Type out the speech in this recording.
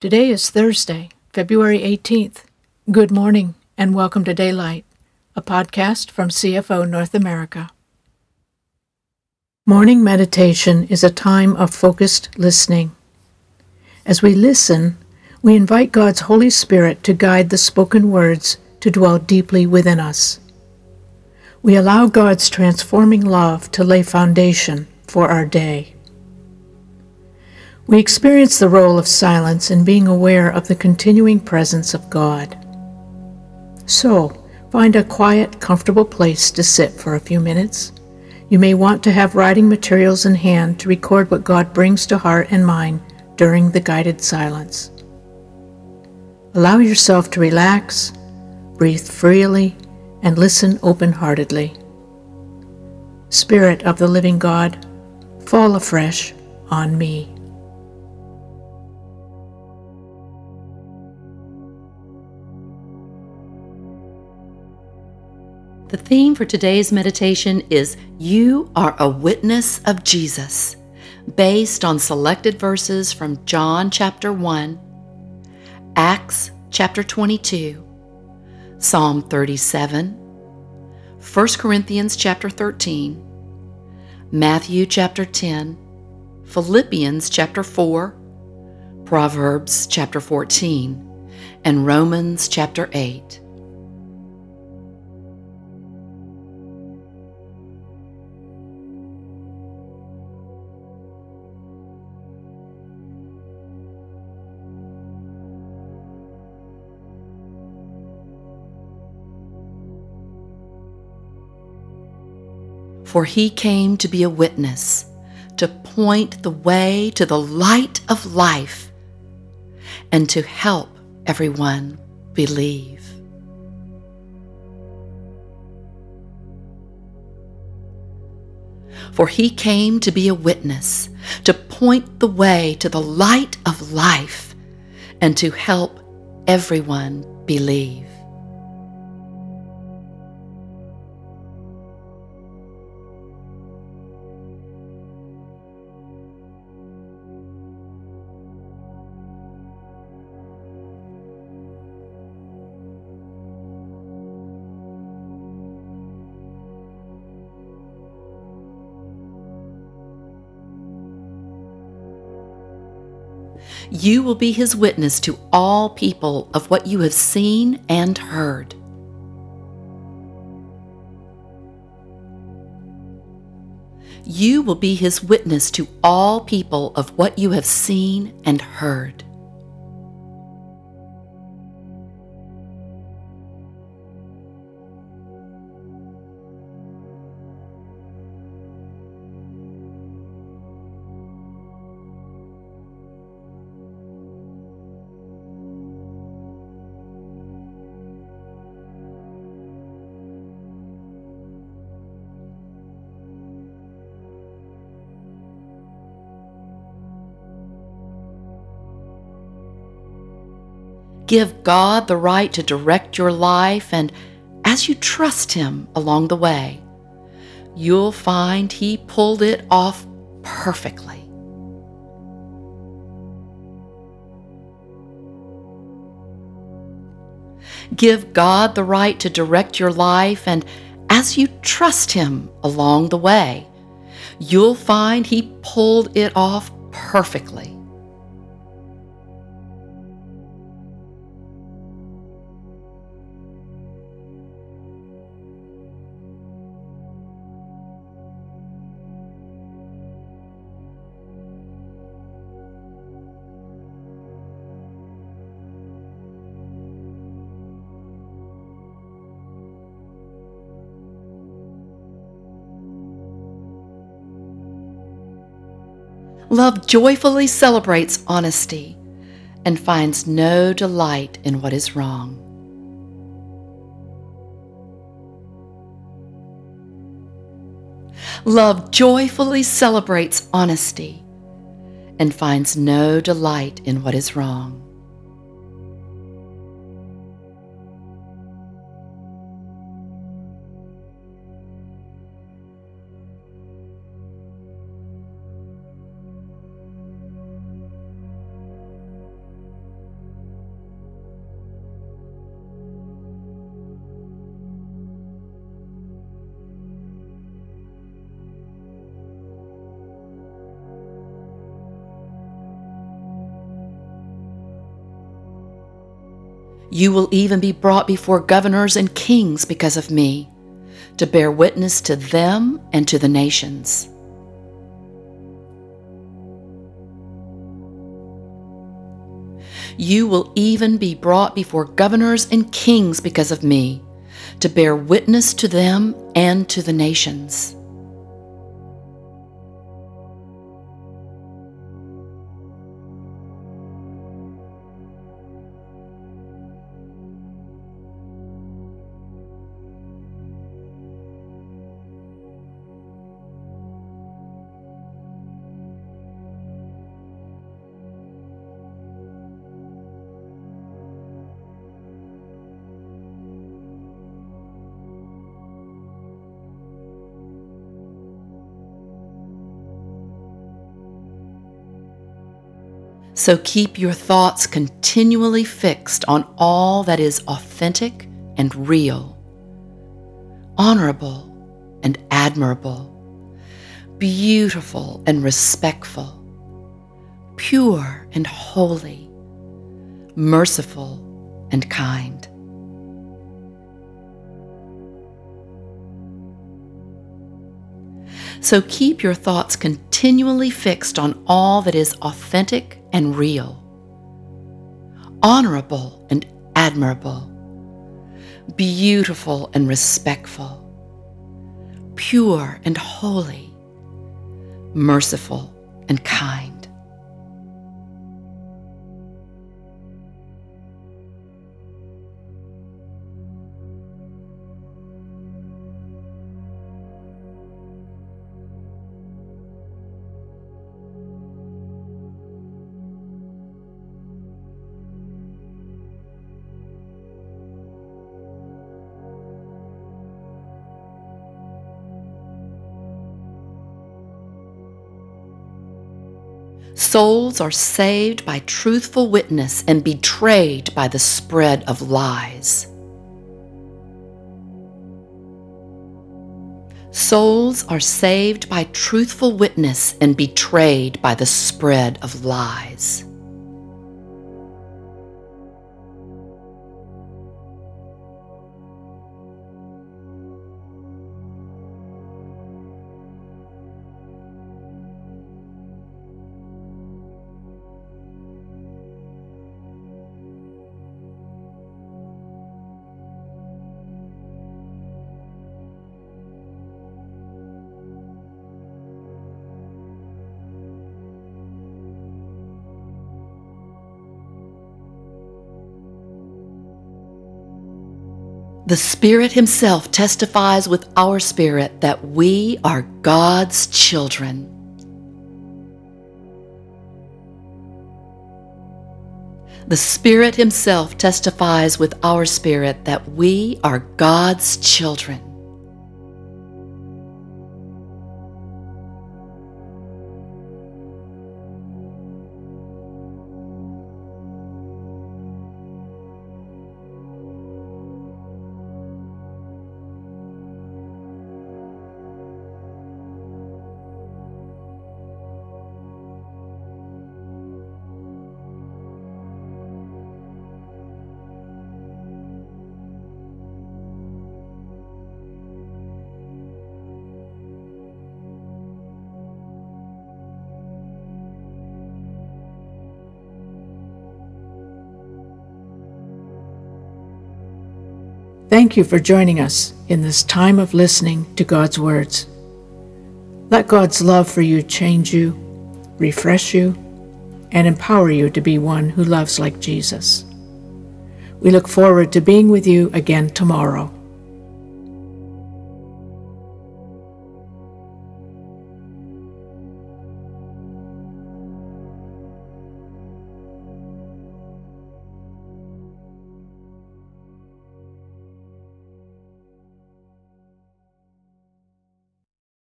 Today is Thursday, February 18th. Good morning and welcome to Daylight, a podcast from CFO North America. Morning meditation is a time of focused listening. As we listen, we invite God's Holy Spirit to guide the spoken words to dwell deeply within us. We allow God's transforming love to lay foundation for our day. We experience the role of silence in being aware of the continuing presence of God. So, find a quiet, comfortable place to sit for a few minutes. You may want to have writing materials in hand to record what God brings to heart and mind during the guided silence. Allow yourself to relax, breathe freely, and listen open heartedly. Spirit of the living God, fall afresh on me. The theme for today's meditation is You Are a Witness of Jesus, based on selected verses from John chapter 1, Acts chapter 22, Psalm 37, 1 Corinthians chapter 13, Matthew chapter 10, Philippians chapter 4, Proverbs chapter 14, and Romans chapter 8. For he came to be a witness, to point the way to the light of life, and to help everyone believe. For he came to be a witness, to point the way to the light of life, and to help everyone believe. You will be his witness to all people of what you have seen and heard. You will be his witness to all people of what you have seen and heard. Give God the right to direct your life, and as you trust Him along the way, you'll find He pulled it off perfectly. Give God the right to direct your life, and as you trust Him along the way, you'll find He pulled it off perfectly. Love joyfully celebrates honesty and finds no delight in what is wrong. Love joyfully celebrates honesty and finds no delight in what is wrong. You will even be brought before governors and kings because of me, to bear witness to them and to the nations. You will even be brought before governors and kings because of me, to bear witness to them and to the nations. So keep your thoughts continually fixed on all that is authentic and real, honorable and admirable, beautiful and respectful, pure and holy, merciful and kind. So keep your thoughts continually fixed on all that is authentic and real, honorable and admirable, beautiful and respectful, pure and holy, merciful and kind. Souls are saved by truthful witness and betrayed by the spread of lies. Souls are saved by truthful witness and betrayed by the spread of lies. The Spirit Himself testifies with our spirit that we are God's children. The Spirit Himself testifies with our spirit that we are God's children. Thank you for joining us in this time of listening to God's words. Let God's love for you change you, refresh you, and empower you to be one who loves like Jesus. We look forward to being with you again tomorrow.